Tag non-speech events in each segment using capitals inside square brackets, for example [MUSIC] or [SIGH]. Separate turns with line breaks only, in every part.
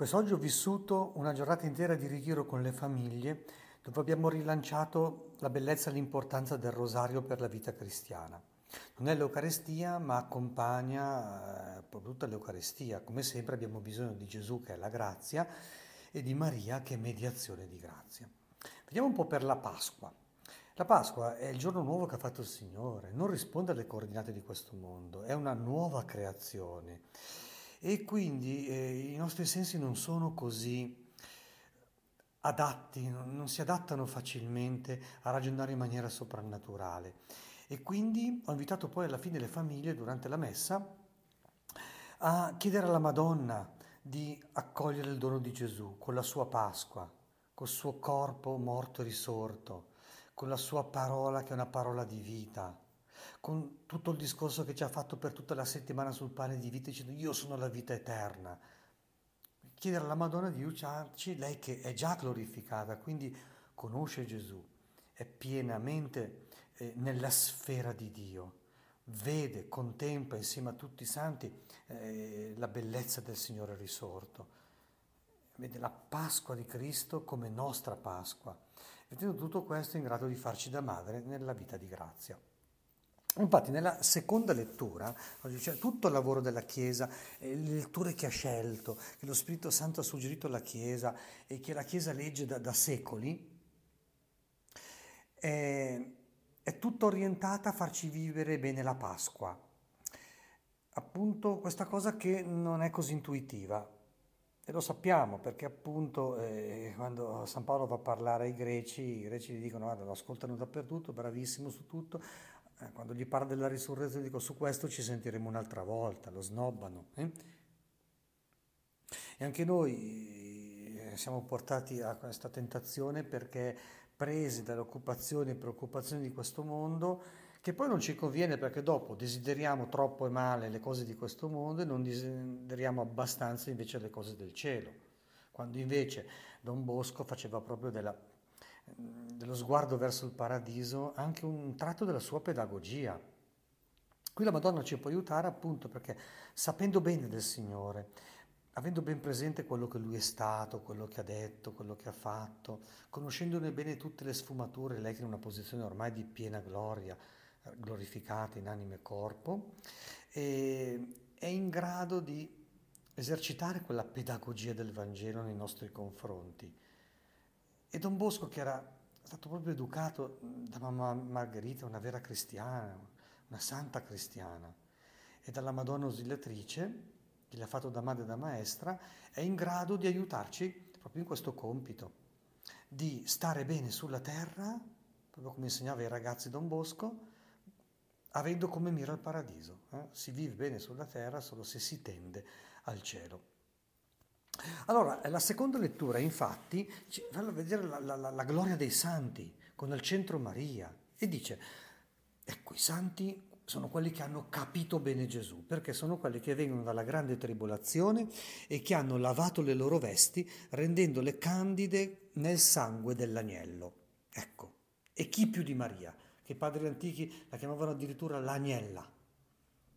Quest'oggi ho vissuto una giornata intera di ritiro con le famiglie dove abbiamo rilanciato la bellezza e l'importanza del rosario per la vita cristiana. Non è l'Eucarestia, ma accompagna eh, tutta l'Eucarestia. Come sempre abbiamo bisogno di Gesù che è la grazia e di Maria che è mediazione di grazia. Vediamo un po' per la Pasqua. La Pasqua è il giorno nuovo che ha fatto il Signore, non risponde alle coordinate di questo mondo, è una nuova creazione e quindi eh, i nostri sensi non sono così adatti, non si adattano facilmente a ragionare in maniera soprannaturale. E quindi ho invitato poi alla fine le famiglie durante la messa a chiedere alla Madonna di accogliere il dono di Gesù con la sua Pasqua, col suo corpo morto e risorto, con la sua parola che è una parola di vita, con tutto il discorso che ci ha fatto per tutta la settimana sul pane di vita, dicendo io sono la vita eterna. Chiedere alla Madonna di aiutarci, lei che è già glorificata, quindi conosce Gesù, è pienamente eh, nella sfera di Dio, vede, contempla insieme a tutti i santi eh, la bellezza del Signore risorto, vede la Pasqua di Cristo come nostra Pasqua, vedendo tutto questo in grado di farci da madre nella vita di grazia. Infatti nella seconda lettura c'è tutto il lavoro della Chiesa, le letture che ha scelto, che lo Spirito Santo ha suggerito alla Chiesa e che la Chiesa legge da, da secoli, è, è tutta orientata a farci vivere bene la Pasqua. Appunto questa cosa che non è così intuitiva. E lo sappiamo perché appunto eh, quando San Paolo va a parlare ai greci, i greci gli dicono guarda lo ascoltano dappertutto, bravissimo su tutto, eh, quando gli parla della risurrezione dico su questo ci sentiremo un'altra volta, lo snobbano. Eh? E anche noi eh, siamo portati a questa tentazione perché presi dalle occupazioni e preoccupazioni di questo mondo, che poi non ci conviene perché dopo desideriamo troppo e male le cose di questo mondo e non desideriamo abbastanza invece le cose del cielo. Quando invece Don Bosco faceva proprio della dello sguardo verso il paradiso, anche un tratto della sua pedagogia. Qui la Madonna ci può aiutare appunto perché sapendo bene del Signore, avendo ben presente quello che Lui è stato, quello che ha detto, quello che ha fatto, conoscendone bene tutte le sfumature, lei che è in una posizione ormai di piena gloria, glorificata in anima e corpo, e è in grado di esercitare quella pedagogia del Vangelo nei nostri confronti e Don Bosco, che era stato proprio educato da mamma Margherita, una vera cristiana, una santa cristiana, e dalla Madonna Ausiliatrice, che gli ha fatto da madre e da maestra, è in grado di aiutarci proprio in questo compito, di stare bene sulla terra, proprio come insegnava ai ragazzi Don Bosco, avendo come mira il paradiso. Eh? Si vive bene sulla terra solo se si tende al cielo. Allora, la seconda lettura, infatti, fa vedere la, la, la, gloria dei santi, con al centro Maria, e dice, ecco, i santi sono quelli che hanno capito bene Gesù, perché sono quelli che vengono dalla grande tribolazione e che hanno lavato le loro vesti rendendole candide nel sangue dell'agnello. Ecco, e chi più di Maria, che i padri antichi la chiamavano addirittura l'agnella,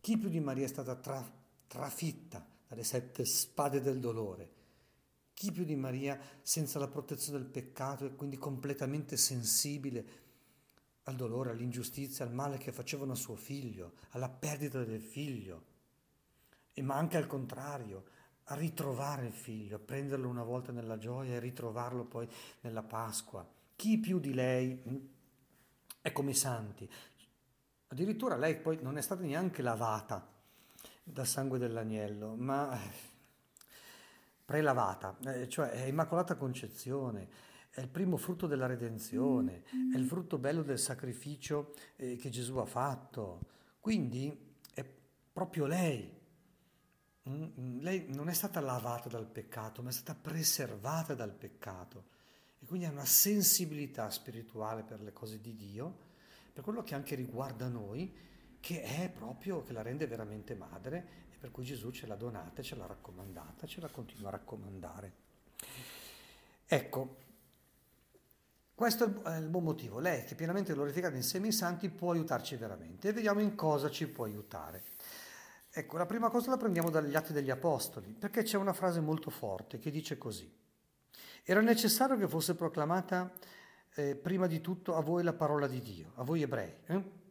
chi più di Maria è stata tra, trafitta dalle sette spade del dolore. Chi più di Maria, senza la protezione del peccato e quindi completamente sensibile al dolore, all'ingiustizia, al male che facevano a suo figlio, alla perdita del figlio, e ma anche al contrario, a ritrovare il figlio, a prenderlo una volta nella gioia e ritrovarlo poi nella Pasqua. Chi più di lei mm, è come i santi? Addirittura lei poi non è stata neanche lavata dal sangue dell'agnello, ma prelavata, eh, cioè è Immacolata Concezione, è il primo frutto della redenzione, è il frutto bello del sacrificio eh, che Gesù ha fatto. Quindi è proprio lei. Mm, mm, lei non è stata lavata dal peccato, ma è stata preservata dal peccato e quindi ha una sensibilità spirituale per le cose di Dio, per quello che anche riguarda noi, che è proprio, che la rende veramente madre e per cui Gesù ce l'ha donata, ce l'ha raccomandata, ce la continua a raccomandare. Ecco, questo è il buon motivo. Lei, che pienamente glorificata insieme ai santi, può aiutarci veramente. E vediamo in cosa ci può aiutare. Ecco, la prima cosa la prendiamo dagli Atti degli Apostoli, perché c'è una frase molto forte che dice così. Era necessario che fosse proclamata eh, prima di tutto a voi la parola di Dio, a voi ebrei. Eh?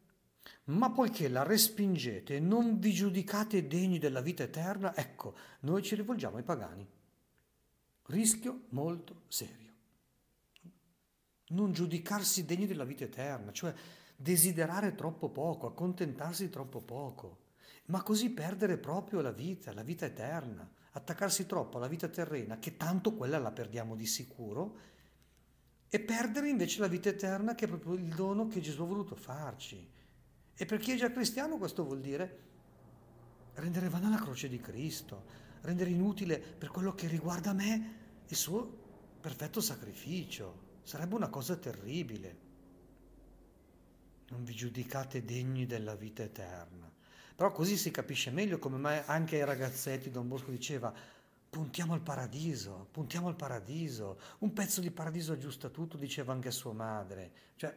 Ma poiché la respingete e non vi giudicate degni della vita eterna, ecco, noi ci rivolgiamo ai pagani. Rischio molto serio. Non giudicarsi degni della vita eterna, cioè desiderare troppo poco, accontentarsi troppo poco, ma così perdere proprio la vita, la vita eterna, attaccarsi troppo alla vita terrena, che tanto quella la perdiamo di sicuro, e perdere invece la vita eterna, che è proprio il dono che Gesù ha voluto farci. E per chi è già cristiano questo vuol dire rendere vana la croce di Cristo, rendere inutile per quello che riguarda me il suo perfetto sacrificio. Sarebbe una cosa terribile. Non vi giudicate degni della vita eterna. Però così si capisce meglio come mai anche ai ragazzetti Don Bosco diceva puntiamo al paradiso, puntiamo al paradiso. Un pezzo di paradiso aggiusta tutto, diceva anche sua madre. Cioè,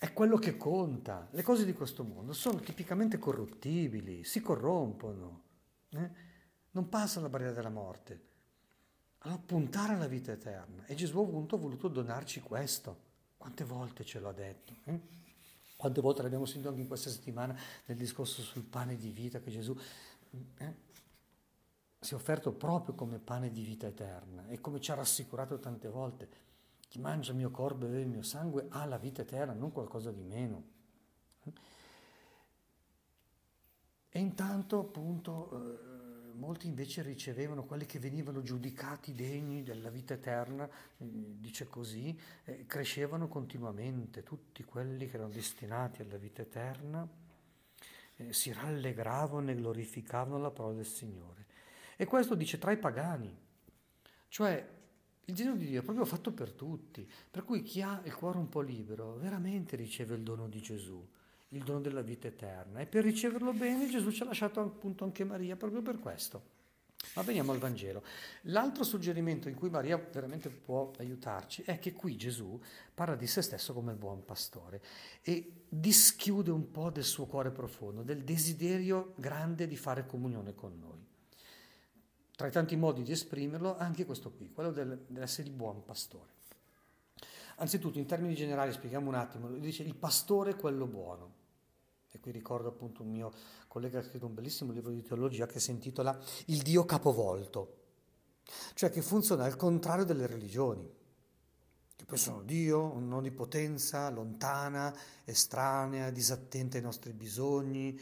è quello che conta. Le cose di questo mondo sono tipicamente corruttibili, si corrompono, eh? non passano la barriera della morte. Allora puntare alla vita eterna. E Gesù appunto ha voluto donarci questo. Quante volte ce l'ha detto? Eh? Quante volte l'abbiamo sentito anche in questa settimana nel discorso sul pane di vita che Gesù eh, si è offerto proprio come pane di vita eterna e come ci ha rassicurato tante volte chi mangia il mio corpo e beve il mio sangue ha la vita eterna, non qualcosa di meno. E intanto, appunto, eh, molti invece ricevevano quelli che venivano giudicati degni della vita eterna, eh, dice così, crescevano continuamente, tutti quelli che erano destinati alla vita eterna eh, si rallegravano e glorificavano la parola del Signore. E questo dice tra i pagani, cioè il disegno di Dio è proprio fatto per tutti, per cui chi ha il cuore un po' libero veramente riceve il dono di Gesù, il dono della vita eterna. E per riceverlo bene Gesù ci ha lasciato appunto anche Maria proprio per questo. Ma veniamo al Vangelo. L'altro suggerimento in cui Maria veramente può aiutarci è che qui Gesù parla di se stesso come buon pastore e dischiude un po' del suo cuore profondo, del desiderio grande di fare comunione con noi tra i tanti modi di esprimerlo, anche questo qui, quello del, dell'essere il buon pastore. Anzitutto, in termini generali, spieghiamo un attimo, dice il pastore è quello buono. E qui ricordo appunto un mio collega che ha scritto un bellissimo libro di teologia che si intitola Il Dio capovolto, cioè che funziona al contrario delle religioni, che poi sono Dio, un'onnipotenza lontana, estranea, disattenta ai nostri bisogni.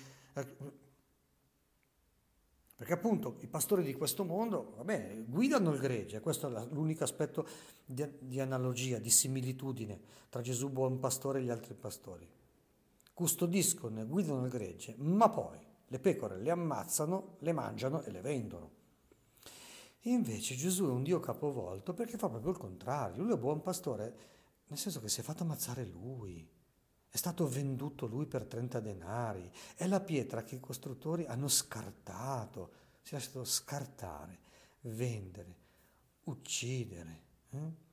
Perché appunto i pastori di questo mondo, vabbè, guidano il gregge, questo è l'unico aspetto di, di analogia, di similitudine tra Gesù buon pastore e gli altri pastori. Custodiscono e guidano il gregge, ma poi le pecore le ammazzano, le mangiano e le vendono. Invece Gesù è un Dio capovolto perché fa proprio il contrario. Lui è buon pastore, nel senso che si è fatto ammazzare lui. È stato venduto lui per 30 denari. È la pietra che i costruttori hanno scartato. Si è lasciato scartare, vendere, uccidere. Eh?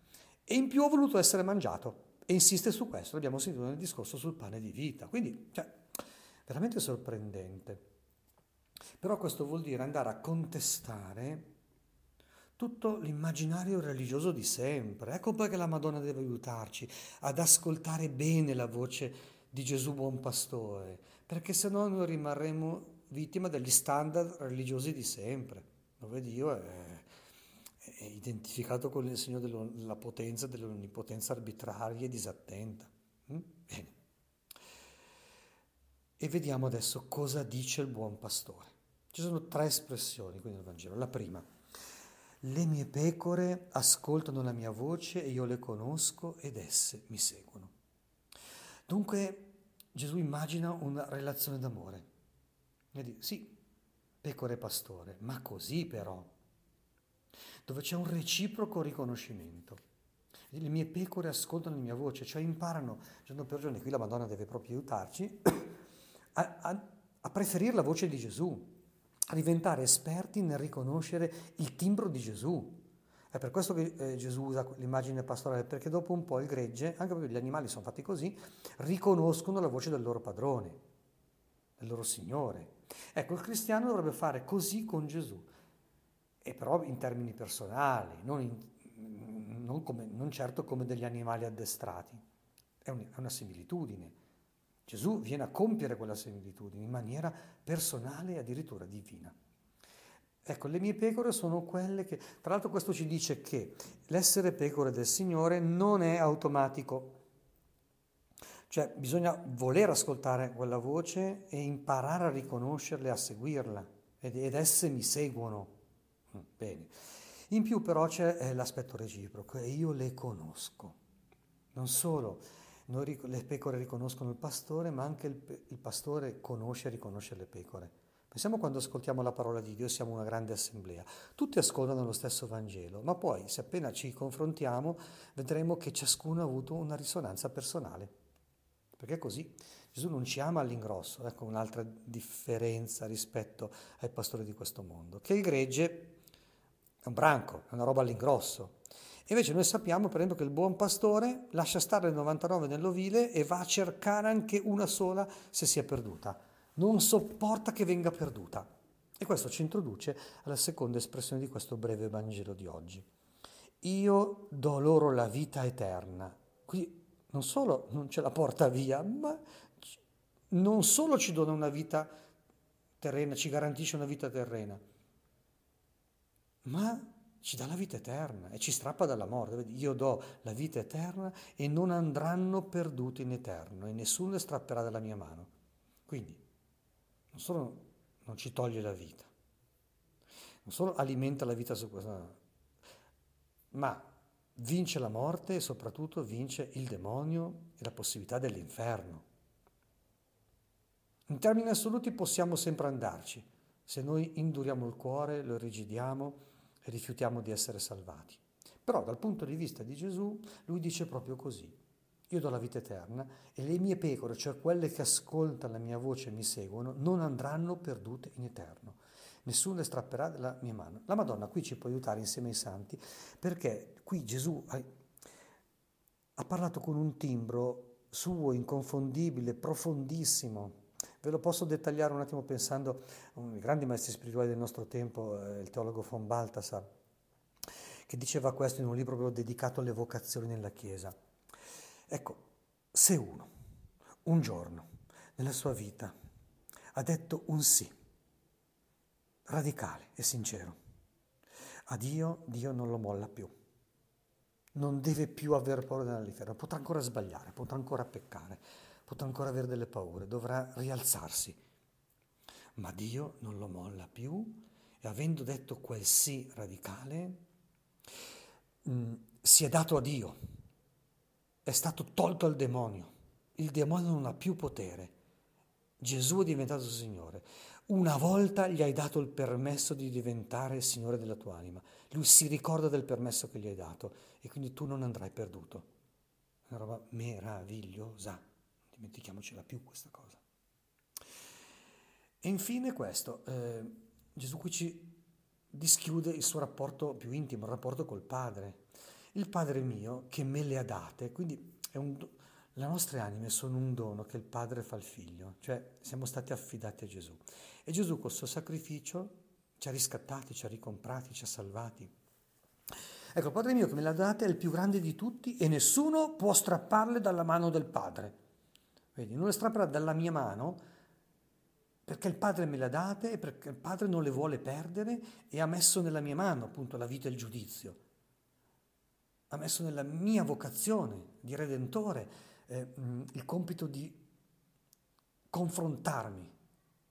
E in più ha voluto essere mangiato. E insiste su questo, l'abbiamo sentito nel discorso sul pane di vita. Quindi, cioè, veramente sorprendente. Però questo vuol dire andare a contestare tutto l'immaginario religioso di sempre. Ecco perché la Madonna deve aiutarci ad ascoltare bene la voce di Gesù buon pastore, perché se no noi rimarremo vittima degli standard religiosi di sempre, dove Dio è, è identificato con il segno della potenza, dell'onnipotenza arbitraria e disattenta. Mm? Bene. E vediamo adesso cosa dice il buon pastore. Ci sono tre espressioni qui nel Vangelo. La prima, le mie pecore ascoltano la mia voce e io le conosco ed esse mi seguono. Dunque Gesù immagina una relazione d'amore. Vedi, sì, pecore e pastore, ma così però, dove c'è un reciproco riconoscimento. Le mie pecore ascoltano la mia voce, cioè imparano giorno per giorno, qui la Madonna deve proprio aiutarci, [CLEARS THROAT] a, a, a preferire la voce di Gesù, a diventare esperti nel riconoscere il timbro di Gesù. È per questo che eh, Gesù usa l'immagine pastorale, perché dopo un po' il gregge, anche perché gli animali sono fatti così, riconoscono la voce del loro padrone, del loro Signore. Ecco, il cristiano dovrebbe fare così con Gesù, e però in termini personali, non, in, non, come, non certo come degli animali addestrati. È, un, è una similitudine. Gesù viene a compiere quella similitudine in maniera personale e addirittura divina. Ecco, le mie pecore sono quelle che, tra l'altro questo ci dice che l'essere pecore del Signore non è automatico, cioè bisogna voler ascoltare quella voce e imparare a riconoscerla e a seguirla ed, ed esse mi seguono. Mm, bene. In più però c'è eh, l'aspetto reciproco e io le conosco. Non solo noi, le pecore riconoscono il pastore, ma anche il, il pastore conosce e riconosce le pecore. Pensiamo quando ascoltiamo la parola di Dio, siamo una grande assemblea. Tutti ascoltano lo stesso Vangelo, ma poi se appena ci confrontiamo vedremo che ciascuno ha avuto una risonanza personale. Perché è così. Gesù non ci ama all'ingrosso, ecco un'altra differenza rispetto ai pastori di questo mondo, che il gregge è un branco, è una roba all'ingrosso. Invece noi sappiamo, per esempio, che il buon pastore lascia stare le 99 nell'ovile e va a cercare anche una sola se si è perduta non sopporta che venga perduta. E questo ci introduce alla seconda espressione di questo breve Vangelo di oggi. Io do loro la vita eterna. Qui non solo non ce la porta via, ma non solo ci dona una vita terrena, ci garantisce una vita terrena, ma ci dà la vita eterna e ci strappa dalla morte. Io do la vita eterna e non andranno perduti in eterno e nessuno le strapperà dalla mia mano. Quindi non solo non ci toglie la vita, non solo alimenta la vita su questa, ma vince la morte e soprattutto vince il demonio e la possibilità dell'inferno. In termini assoluti possiamo sempre andarci se noi induriamo il cuore, lo rigidiamo e rifiutiamo di essere salvati. Però dal punto di vista di Gesù, lui dice proprio così. Io do la vita eterna e le mie pecore, cioè quelle che ascoltano la mia voce e mi seguono, non andranno perdute in eterno. Nessuno le strapperà dalla mia mano. La Madonna qui ci può aiutare insieme ai santi perché qui Gesù ha, ha parlato con un timbro suo, inconfondibile, profondissimo. Ve lo posso dettagliare un attimo pensando a uno dei grandi maestri spirituali del nostro tempo, eh, il teologo von Balthasar, che diceva questo in un libro dedicato alle vocazioni nella Chiesa. Ecco, se uno un giorno nella sua vita ha detto un sì, radicale e sincero, a Dio, Dio non lo molla più. Non deve più aver paura dell'inferno, potrà ancora sbagliare, potrà ancora peccare, potrà ancora avere delle paure, dovrà rialzarsi. Ma Dio non lo molla più e avendo detto quel sì radicale, mh, mm, si è dato a Dio è stato tolto al demonio. Il demonio non ha più potere. Gesù è diventato Signore. Una volta gli hai dato il permesso di diventare Signore della tua anima. Lui si ricorda del permesso che gli hai dato e quindi tu non andrai perduto. Una roba meravigliosa. Dimentichiamocela più questa cosa. E infine questo, eh, Gesù qui ci dischiude il suo rapporto più intimo, il rapporto col Padre il Padre mio che me le ha date, quindi un, le nostre anime sono un dono che il Padre fa al Figlio, cioè siamo stati affidati a Gesù. E Gesù col suo sacrificio ci ha riscattati, ci ha ricomprati, ci ha salvati. Ecco, il Padre mio che me le ha date è il più grande di tutti e nessuno può strapparle dalla mano del Padre. Vedi, non le strapperà dalla mia mano perché il Padre me le ha date e perché il Padre non le vuole perdere e ha messo nella mia mano appunto la vita e il giudizio ha messo nella mia vocazione di redentore eh, il compito di confrontarmi,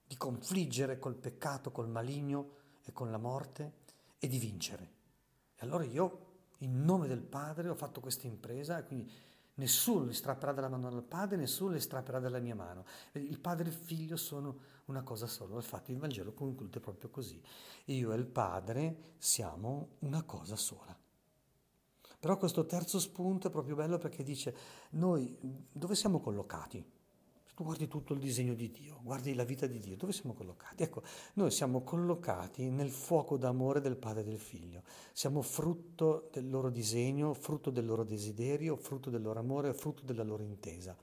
di confliggere col peccato, col maligno e con la morte e di vincere. E allora io, in nome del Padre, ho fatto questa impresa e quindi nessuno li strapperà dalla mano del Padre, nessuno li strapperà dalla mia mano. Il Padre e il Figlio sono una cosa sola, infatti il Vangelo conclude proprio così. Io e il Padre siamo una cosa sola. Però questo terzo spunto è proprio bello perché dice, noi dove siamo collocati? Tu guardi tutto il disegno di Dio, guardi la vita di Dio, dove siamo collocati? Ecco, noi siamo collocati nel fuoco d'amore del Padre e del Figlio. Siamo frutto del loro disegno, frutto del loro desiderio, frutto del loro amore, frutto della loro intesa.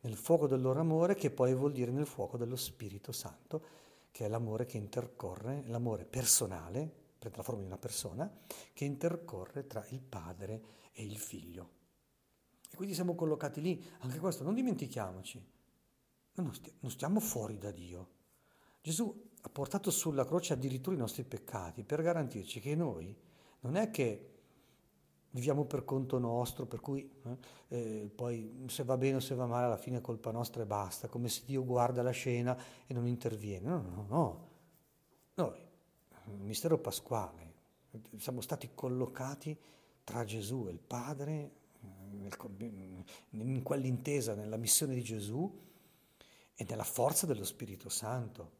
Nel fuoco del loro amore che poi vuol dire nel fuoco dello Spirito Santo che è l'amore che intercorre, l'amore personale, prende la forma di una persona, che intercorre tra il padre e il figlio. E quindi siamo collocati lì, anche questo, non dimentichiamoci, non stiamo fuori da Dio. Gesù ha portato sulla croce addirittura i nostri peccati per garantirci che noi non è che viviamo per conto nostro, per cui eh, eh, poi se va bene o se va male alla fine è colpa nostra e basta, come se Dio guarda la scena e non interviene. No, no, no. Noi, il mistero pasquale, siamo stati collocati tra Gesù e il Padre, nel, in quell'intesa, nella missione di Gesù e nella forza dello Spirito Santo.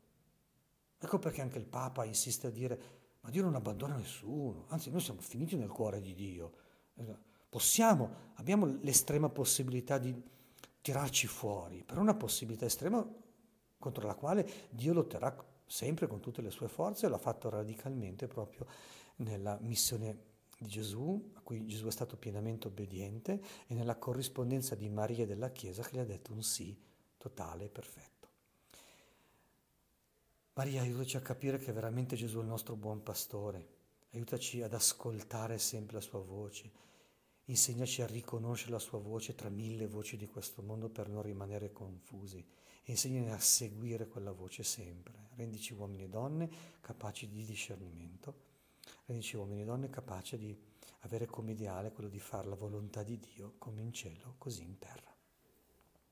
Ecco perché anche il Papa insiste a dire ma Dio non abbandona nessuno, anzi noi siamo finiti nel cuore di Dio. Possiamo, abbiamo l'estrema possibilità di tirarci fuori, però una possibilità estrema contro la quale Dio lotterà sempre con tutte le sue forze e l'ha fatto radicalmente proprio nella missione di Gesù, a cui Gesù è stato pienamente obbediente, e nella corrispondenza di Maria e della Chiesa che gli ha detto un sì totale e perfetto. Maria, aiutaci a capire che veramente Gesù è il nostro buon pastore, aiutaci ad ascoltare sempre la sua voce, insegnaci a riconoscere la sua voce tra mille voci di questo mondo per non rimanere confusi e insegnaci a seguire quella voce sempre. Rendici uomini e donne capaci di discernimento, rendici uomini e donne capaci di avere come ideale quello di fare la volontà di Dio come in cielo, così in terra.